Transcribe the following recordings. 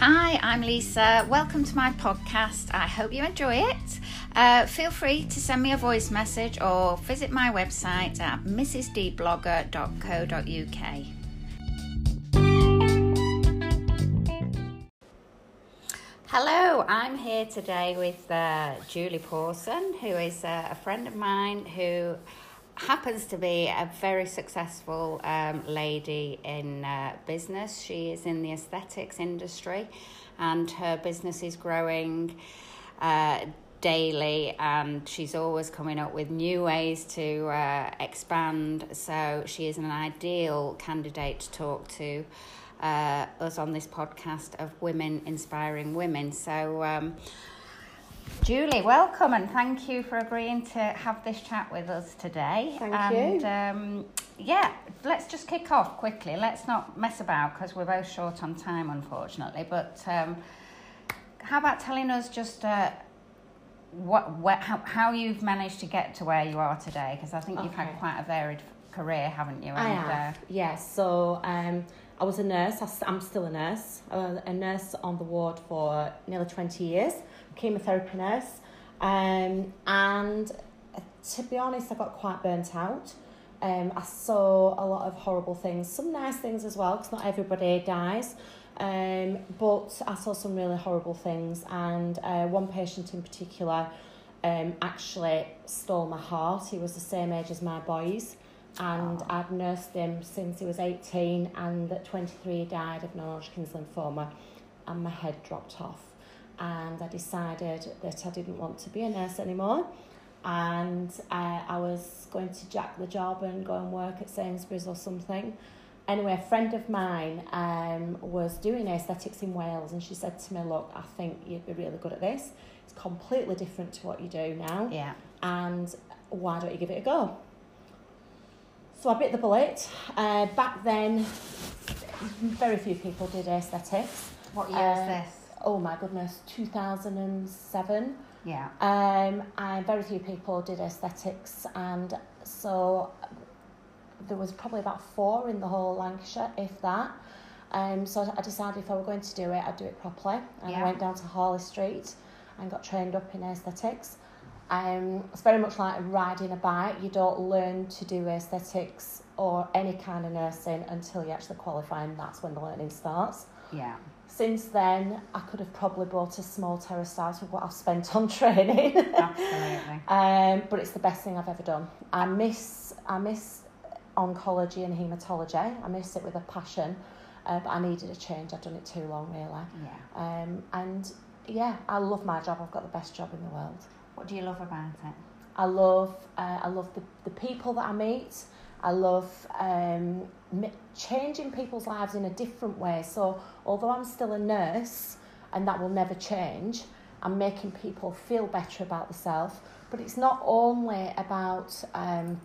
Hi, I'm Lisa. Welcome to my podcast. I hope you enjoy it. Uh, feel free to send me a voice message or visit my website at mrsdblogger.co.uk. Hello, I'm here today with uh, Julie Pawson, who is uh, a friend of mine who happens to be a very successful um, lady in uh, business. She is in the aesthetics industry and her business is growing uh, daily and she's always coming up with new ways to uh, expand. So she is an ideal candidate to talk to. Uh, us on this podcast of women inspiring women. So, um, Julie, welcome and thank you for agreeing to have this chat with us today. Thank and, you. Um, yeah, let's just kick off quickly. Let's not mess about because we're both short on time, unfortunately. But um, how about telling us just uh, what, where, how, how you've managed to get to where you are today? Because I think you've had quite a varied career, haven't you? I And, uh, have. yes. So um, I was a nurse. I'm still a nurse. I was a nurse on the ward for nearly 20 years, chemotherapy nurse. Um, and uh, to be honest, I got quite burnt out. Um, I saw a lot of horrible things, some nice things as well, because not everybody dies. Um, but I saw some really horrible things, and uh, one patient in particular um, actually stole my heart. He was the same age as my boys, and. I'd nursed him since he was 18, and at 23 he died of non-Hodgkin's lymphoma, and my head dropped off. And I decided that I didn't want to be a nurse anymore, and uh, I was going to jack the job and go and work at Sainsbury's or something. Anyway, a friend of mine um, was doing aesthetics in Wales, and she said to me, "Look, I think you'd be really good at this. It's completely different to what you do now, yeah. and why don't you give it a go?" So I bit the bullet. Uh, back then, very few people did aesthetics. What year Uh, is this? Oh my goodness, 2007. Yeah. Um, and very few people did aesthetics, and so there was probably about four in the whole Lancashire, if that. Um, so I decided if I were going to do it, I'd do it properly, and Yeah. I went down to Harley Street and got trained up in aesthetics. Um, it's very much like riding a bike. You don't learn to do aesthetics or any kind of nursing until you actually qualify, and that's when the learning starts. Yeah. Since then, I could have probably bought a small terrace house with what I've spent on training. Absolutely. um, but it's the best thing I've ever done. I miss I miss oncology and haematology. I miss it with a passion, uh, but I needed a change. I've done it too long, really. Yeah. Um, and yeah, I love my job. I've got the best job in the world. What do you love about it? I love uh, I love the, the people that I meet. I love um, changing people's lives in a different way. So although I'm still a nurse and that will never change, I'm making people feel better about themselves. But it's not only about um,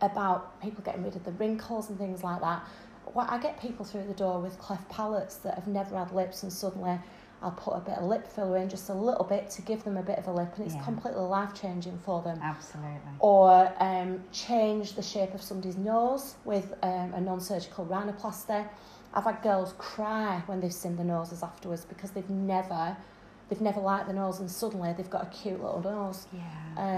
about people getting rid of the wrinkles and things like that. What I get people through the door with cleft palates that have never had lips, and suddenly I'll put a bit of lip filler in, just a little bit, to give them a bit of a lip, and it's Yeah. completely life changing for them Absolutely. or um, change the shape of somebody's nose with um, a non-surgical rhinoplasty. I've had girls cry when they've seen the noses afterwards because they've never, they've never liked the nose and suddenly they've got a cute little nose. Yeah.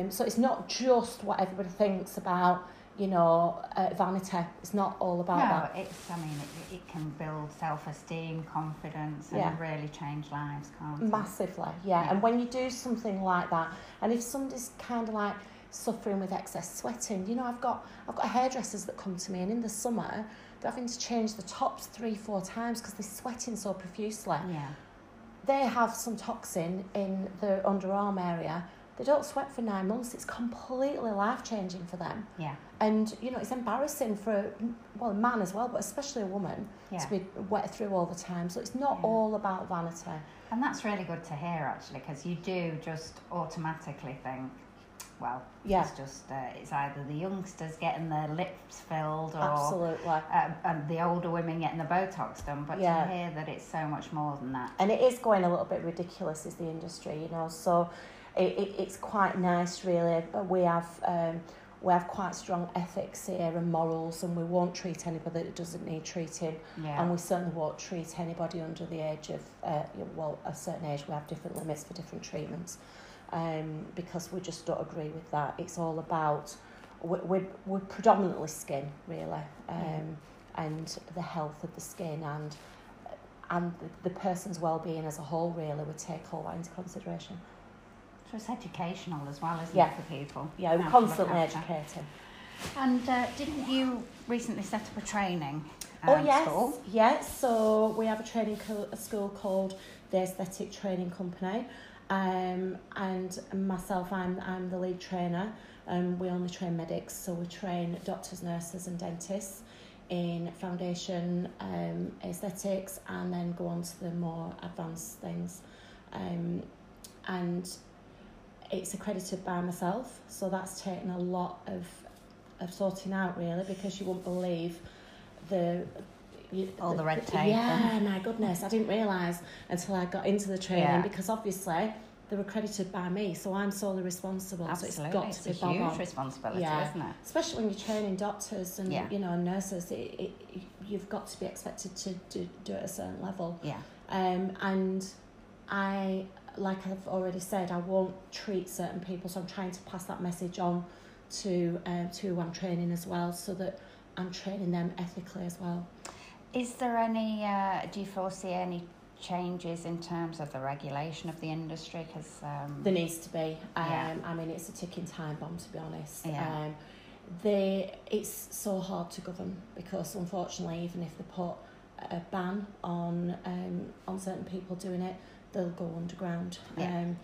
Um, so it's not just what everybody thinks about, you know, uh, vanity. It's not all about no, that. it's. I mean, it, it can build self-esteem, confidence, and Yeah. really change lives, can't it? Massively, yeah. Yeah. And when you do something like that, and if somebody's kind of like suffering with excess sweating, you know, I've got I've got hairdressers that come to me, and in the summer they're having to change the tops three, four times because they're sweating so profusely. Yeah. They have some toxin in the underarm area. They don't sweat for nine months. It's completely life changing for them. Yeah. And you know, it's embarrassing for a, well a man as well, but especially a woman Yeah. to be wet through all the time. So it's not Yeah. all about vanity. And that's really good to hear, actually, because you do just automatically think, well, Yeah. it's just uh, it's either the youngsters getting their lips filled or Absolutely. uh, and the older women getting the Botox done. But Yeah. to hear that it's so much more than that. and it is going a little bit ridiculous is the industry you know so it, it, it's quite nice really But we have um, we have quite strong ethics here and morals, and we won't treat anybody that doesn't need treating, Yeah. and we certainly won't treat anybody under the age of uh, well a certain age. We have different limits for different treatments, um, because we just don't agree with that. It's all about we're we're, we're predominantly skin really, um, and the health of the skin and and the, the person's well-being as a whole really we take all that into consideration. It's educational as well, isn't Yeah. it, for people? Yeah, we're how to look constantly educating. And uh, didn't you recently set up a training Oh um, yes, school? yes. So we have a training co- a school called the Aesthetic Training Company, um, and myself, I'm I'm the lead trainer. Um, we only train medics, so we train doctors, nurses, and dentists in foundation um, aesthetics, and then go on to the more advanced things. Um, and it's accredited by myself, so that's taken a lot of of sorting out really because you won't believe the you, All the red tape Yeah, my goodness, I didn't realise until I got into the training Yeah. because obviously they're accredited by me, so I'm solely responsible. Absolutely. So it's got it's to be a bob huge on. responsibility, Yeah. isn't it? Especially when you're training doctors and Yeah. you know nurses, it, it, you've got to be expected to do, do it at a certain level. Yeah. Um, and I, like I've already said, I won't treat certain people, so I'm trying to pass that message on to um, to who I'm training as well, so that I'm training them ethically as well. Is there any, uh, do you foresee any changes in terms of the regulation of the industry? Because um, There needs to be. Um, Yeah. I mean, it's a ticking time bomb to be honest. Yeah. Um, they, it's so hard to govern because unfortunately, even if they put a ban on um, on certain people doing it, they'll go underground. Yeah. Um,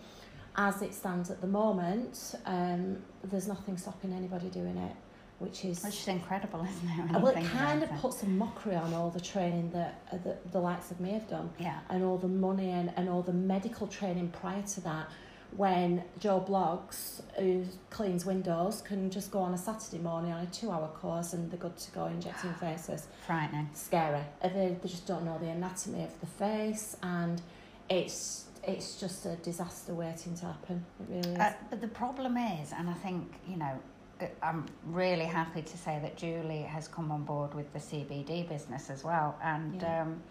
as it stands at the moment, um, there's nothing stopping anybody doing it, which is which is incredible, isn't it? Uh, well, it kind of puts a mockery on all the training that, uh, that the likes of me have done Yeah. and all the money and, and all the medical training prior to that when Joe Bloggs, who cleans windows, can just go on a Saturday morning on a two hour course and they're good to go injecting faces. Frightening. Scary. They, they just don't know the anatomy of the face and it's it's just a disaster waiting to happen. It really is. Uh, but the problem is, and I think, you know, uh, I'm really happy to say that Julie has come on board with the CBD business as well. And Yeah. um,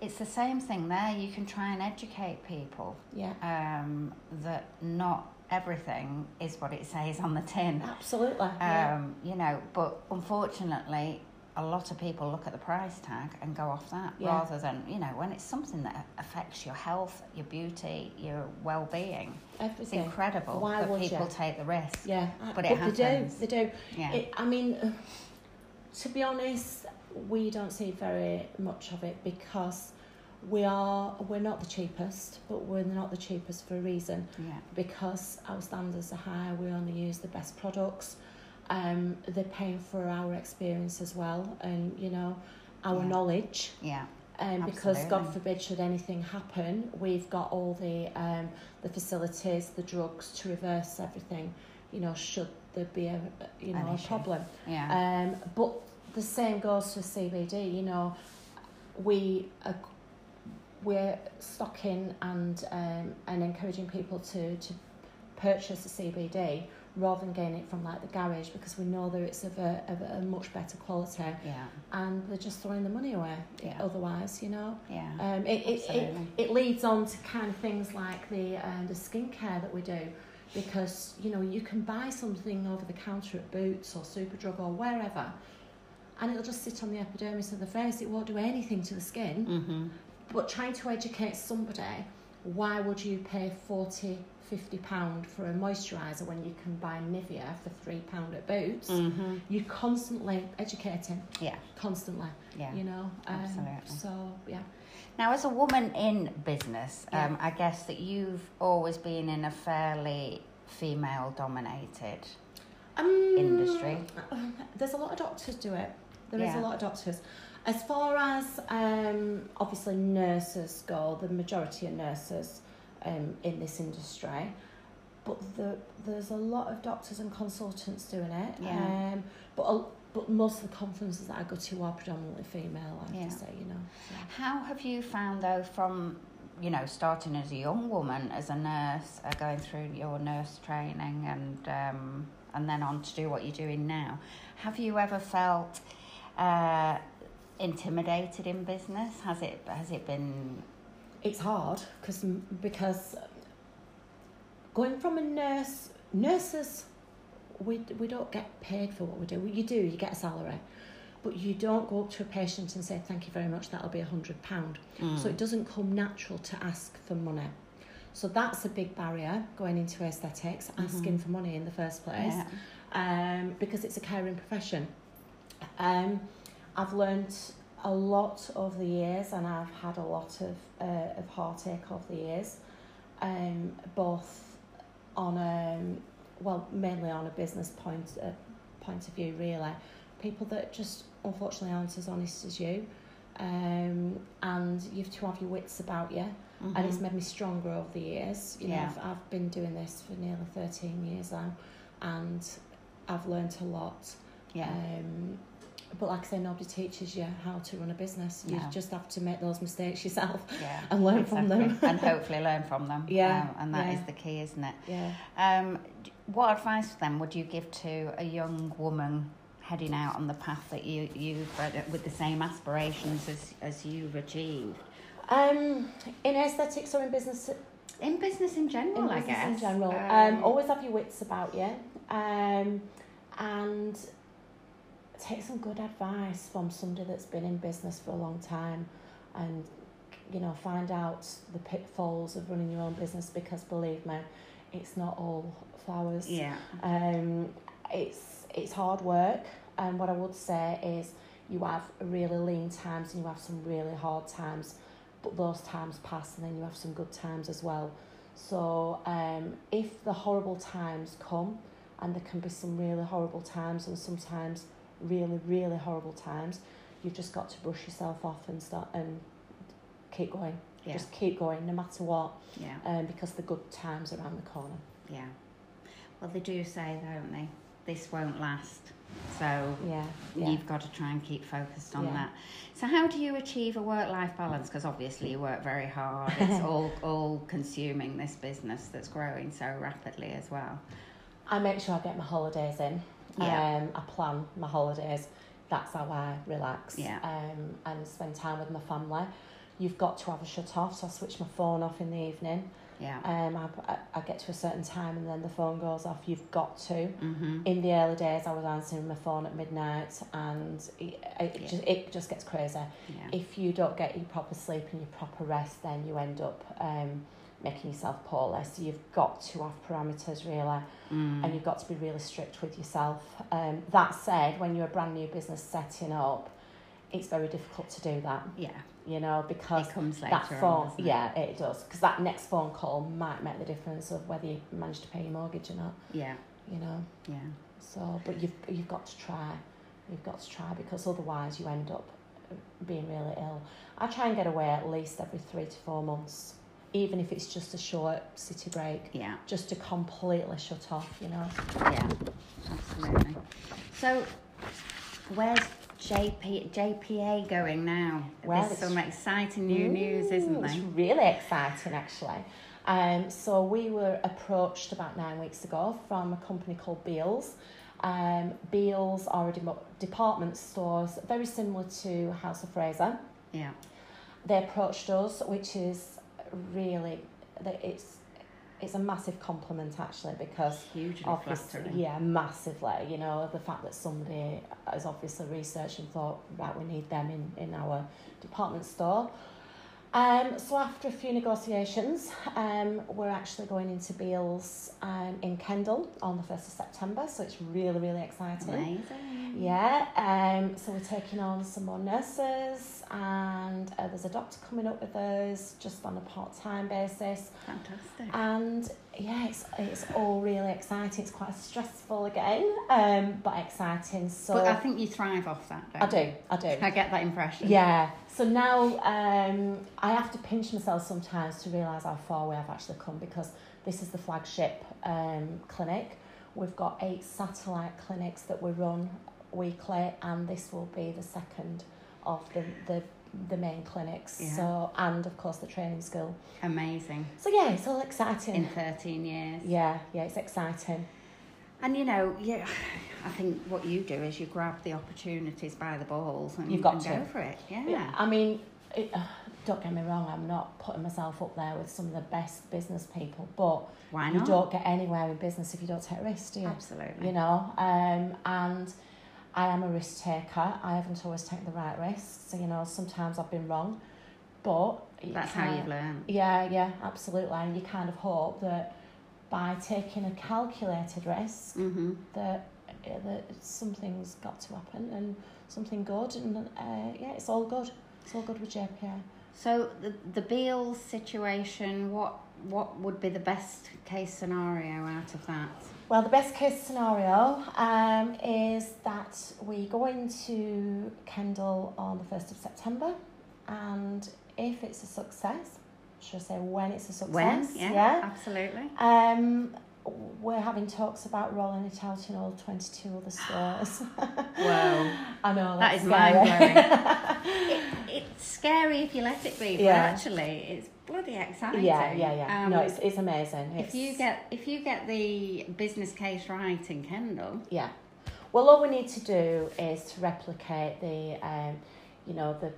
it's the same thing there. You can try and educate people yeah. um, that not everything is what it says on the tin. Absolutely. yeah. Um, you know, but unfortunately, a lot of people look at the price tag and go off that Yeah. rather than, you know, when it's something that affects your health, your beauty, your well being. It's incredible Why that people you? take the risk. Yeah, But it they do. They do. Yeah. It, I mean, uh, to be honest, we don't see very much of it because we are we're not the cheapest, but we're not the cheapest for a reason yeah. because our standards are high. We only use the best products. Um, they're paying for our experience as well, and you know, our Yeah. knowledge. Yeah. Um, because God forbid, should anything happen, we've got all the um, the facilities, the drugs to reverse everything. You know, should there be a you An know a issue. problem. Yeah. Um, but the same goes for CBD. You know, we are, we're stocking and um, and encouraging people to to purchase the CBD rather than getting it from like the garage because we know that it's of a, of a much better quality yeah. and they're just throwing the money away Yeah. otherwise you know Yeah. um, it, it, it, it leads on to kind of things like the um, the skincare that we do because you know you can buy something over the counter at Boots or Superdrug or wherever and it'll just sit on the epidermis of the face it won't do anything to the skin mm-hmm. but trying to educate somebody why would you pay 40 50 pound for a moisturizer when you can buy Nivea for 3 pound at Boots Mm-hmm. you're constantly educating Yeah. constantly Yeah. you know um, Absolutely. so yeah Now, as a woman in business, Yeah. um, I guess that you've always been in a fairly female dominated. um, Industry. there's a lot of doctors do it There is Yeah. a lot of doctors as far as um, obviously nurses go the majority of nurses um, in this industry but the, there's a lot of doctors and consultants doing it Yeah. um, but a, but most of the conferences that I go to are predominantly female I have Yeah. to say you know so. How have you found, though, from you know starting as a young woman as a nurse, uh, going through your nurse training, and um, and then on to do what you're doing now. Have you ever felt uh, intimidated in business? Has it has it been? It's hard because because going from a nurse nurses we we don't get paid for what we do. You do you get a salary, but you don't go up to a patient and say thank you very much. That'll be a hundred pound. Mm. So it doesn't come natural to ask for money. So that's a big barrier going into aesthetics, asking for money in the first place, Yeah. um, because it's a caring profession. Um, I've learned a lot over the years, and I've had a lot of uh, of heartache over the years, um, both on a well, mainly on a business point uh, point of view, really. People that just unfortunately aren't as honest as you, um, and you have to have your wits about you and it's Mhm. made me stronger over the years. You know, I've, I've been doing this for nearly 13 years now, and I've learned a lot. yeah. Um, but like I say, nobody teaches you how to run a business. You No. just have to make those mistakes yourself yeah. and learn from them. And hopefully learn from them. Yeah, Um, and that is yeah. the key, isn't it? Yeah. Um, what advice then would you give to a young woman heading out on the path that you you've uh, with the same aspirations as as you've achieved Um, in aesthetics or in business, in business in general? in I business guess in general, um, Um, always have your wits about you, um, and take some good advice from somebody that's been in business for a long time, and you know find out the pitfalls of running your own business because believe me, it's not all flowers. yeah, Um, it's it's hard work, and what I would say is you have really lean times and you have some really hard times, but those times pass, and then you have some good times as well. So um, if the horrible times come, and there can be some really horrible times, and sometimes really really horrible times, you've just got to brush yourself off and start and keep going. yeah, Just keep going, no matter what, yeah, um, because the good times are around the corner. yeah. Well, they do say, don't they? This won't last. So Yeah, yeah. you've got to try and keep focused on Yeah. that. So how do you achieve a work-life balance? Because obviously you work very hard. It's all all consuming this business that's growing so rapidly as well. I make sure I get my holidays in. Yeah. Um, I plan my holidays. That's how I relax. Yeah. Um, and spend time with my family. You've got to have a shut off, so I switch my phone off in the evening. Yeah. Um, I, I, get to a certain time and then the phone goes off. You've got to. Mm-hmm. In the early days, I was answering my phone at midnight, and it, it Yeah. just it just gets crazy. Yeah. If you don't get your proper sleep and your proper rest, then you end up um, making yourself poorly. So you've got to have parameters really Mm. and you've got to be really strict with yourself. Um, that said, when you're a brand new business setting up, it's very difficult to do that, yeah. you know, because It comes later that phone, on. it? yeah, it does, because that next phone call might make the difference of whether you manage to pay your mortgage or not, Yeah. you know. Yeah. So, but you've you've got to try, you've got to try because otherwise you end up being really ill. I try and get away at least every three to four months, even if it's just a short city break, Yeah. just to completely shut off, you know. Yeah. Absolutely. So, where's JP JPA going now? Well, There's some exciting new news, isn't Ooh, It's there? really exciting, actually. Um, so we were approached about nine weeks ago from a company called Beales. Um, Beales are a demo- department stores very similar to House of Fraser. Yeah. They approached us, which is really that it's it's a massive compliment actually because Hugely obviously flattering. yeah massively you know the fact that somebody has obviously researched and thought right we need them in in our department store um, so after a few negotiations um, we're actually going into Beales um, in Kendal on the 1st of September so it's really really exciting Amazing. yeah, um, so we're taking on some more nurses, and uh, there's a doctor coming up with us just on a part time basis. Fantastic. And yeah, it's, it's all really exciting. It's quite stressful again, um, but exciting. So but I think you thrive off that, I do, I do. I get that impression. Yeah. So now um, I have to pinch myself sometimes to realise how far we have actually come because this is the flagship um, clinic. We've got eight satellite clinics that we run weekly, and this will be the second of the the, the main clinics. Yeah. So and of course the training school. Amazing. So yeah, it's all exciting. In 13 years. yeah, yeah, it's exciting. And you know, yeah, I think what you do is you grab the opportunities by the balls and, You've got and to. go for it. Yeah. Yeah, I mean, it, uh, don't get me wrong, I'm not putting myself up there with some of the best business people, but Why you don't get anywhere in business if you don't take risks, do you? Absolutely. You know, um, and I am a risk taker. I haven't always taken the right risks. So, you know, sometimes I've been wrong, but That's how you've learned. Yeah, yeah, absolutely. And you kind of hope that by taking a calculated risk, Mm-hmm. that uh, that something's got to happen and something good, and uh, yeah, it's all good. It's all good with JPA. So the the Beale situation, what what would be the best case scenario out of that? Well, the best case scenario um, is that we go into Kendal on the 1st of September, and if it's a success, should I say when it's a success? When? Yeah, absolutely. Um, we're having talks about rolling it out in all 22 other stores. Whoa. I know, That that's scary. mind-blowing. it, it's scary if you let it be, but Yeah. actually, it's bloody exciting. yeah, yeah, yeah. Um, no, it's, it's amazing. if you get if you get the business case right in Kendal, Yeah. Well, all we need to do is to replicate the, um, you know, the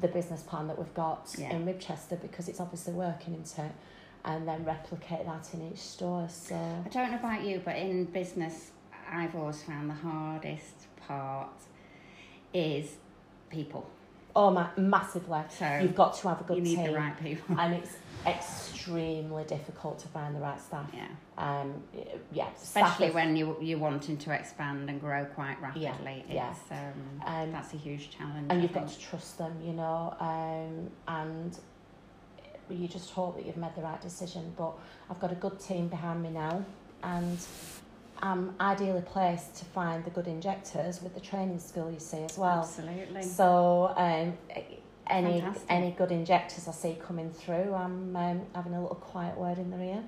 the business plan that we've got Yeah. in Ribchester because it's obviously working, isn't it? And then replicate that in each store. So I don't know about you, but in business, I've always found the hardest part is people. Oh my, massively. So You've got to have a good you need team, the right people. and it's extremely difficult to find the right staff. Yeah, Um, yeah, especially when you you're wanting to expand and grow quite rapidly. yeah. It's, um, Um, that's a huge challenge. and I you've got to trust them, you know, um, and you just hope that you've made the right decision. But I've got a good team behind me now, and I'm ideally placed to find the good injectors with the training school you see as well. Absolutely. So um, any Fantastic. any good injectors I see coming through, I'm um, having a little quiet word in their ear,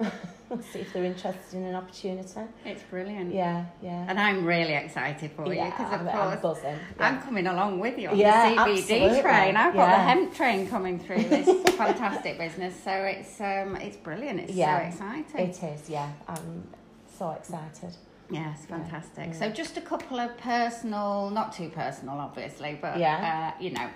see if they're interested in an opportunity. It's brilliant. Yeah, yeah. And I'm really excited for you because, of I'm, I'm course, buzzing. I'm coming along with you on Yeah, the CBD absolutely. train. I've got the hemp train coming through this fantastic business, so it's um, it's brilliant. It's Yeah. so exciting. It is, yeah. I'm so excited. Yes, fantastic. yeah. So just a couple of personal, not too personal, obviously, but Yeah. uh, you know,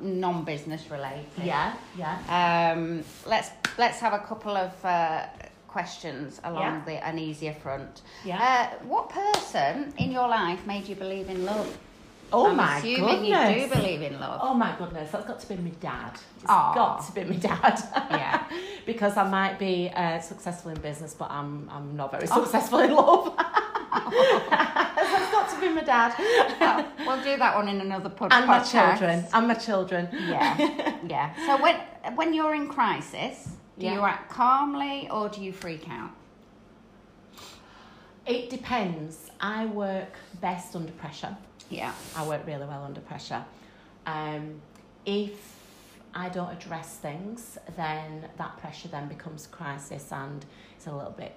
non-business related. Yeah, yeah. Um, let's let's have a couple of uh, questions along Yeah. the an easier front. Yeah. Uh, what person in your life made you believe in love? Oh I'm my assuming goodness. you do believe in love. Oh my goodness, that's got to be my dad. It's Aw. got to be my dad. Yeah. because I might be uh, successful in business, but I'm I'm not very Oh. successful in love. that's got to be my dad. Well, we'll do that one in another pod- and my children. And my children. Yeah, yeah. So when when you're in crisis, do Yeah. you act calmly or do you freak out? It depends. I work best under pressure. Yeah, I work really well under pressure. Um, if I don't address things, then that pressure then becomes crisis, and it's a little bit,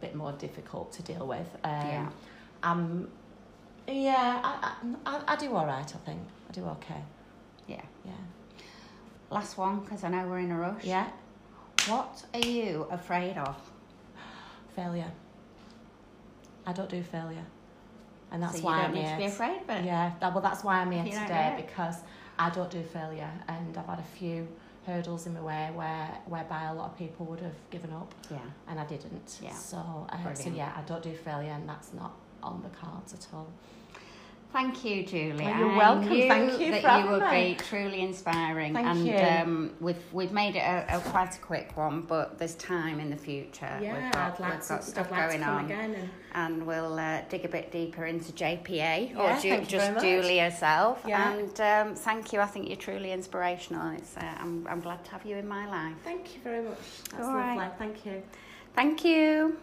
bit more difficult to deal with. Um, Yeah. Um, yeah, I, I, I do all right. I think I do okay. yeah. Yeah. Last one because I know we're in a rush. Yeah. What are you afraid of? Failure. I don't do failure, and that's so why I'm here. be afraid of it. Yeah, that, well, that's why I'm here You today because I don't do failure, and I've had a few hurdles in my way where whereby a lot of people would have given up, Yeah. and I didn't. Yeah. So, uh, so yeah, I don't do failure, and that's not on the cards at all. Thank you, Julie. Oh, you're welcome. Thank you that for you would me. be truly inspiring, Thank and you. Um, we've we've made it a, a quite a quick one, but there's time in the future. we've got, we've got stuff going on, and and we'll uh, dig a bit deeper into JPA or Yeah, Ju- just. Julie herself. Yeah. And um, thank you. I think you're truly inspirational. It's uh, I'm I'm glad to have you in my life. thank you very much. That's All right. lovely. Thank you. Thank you.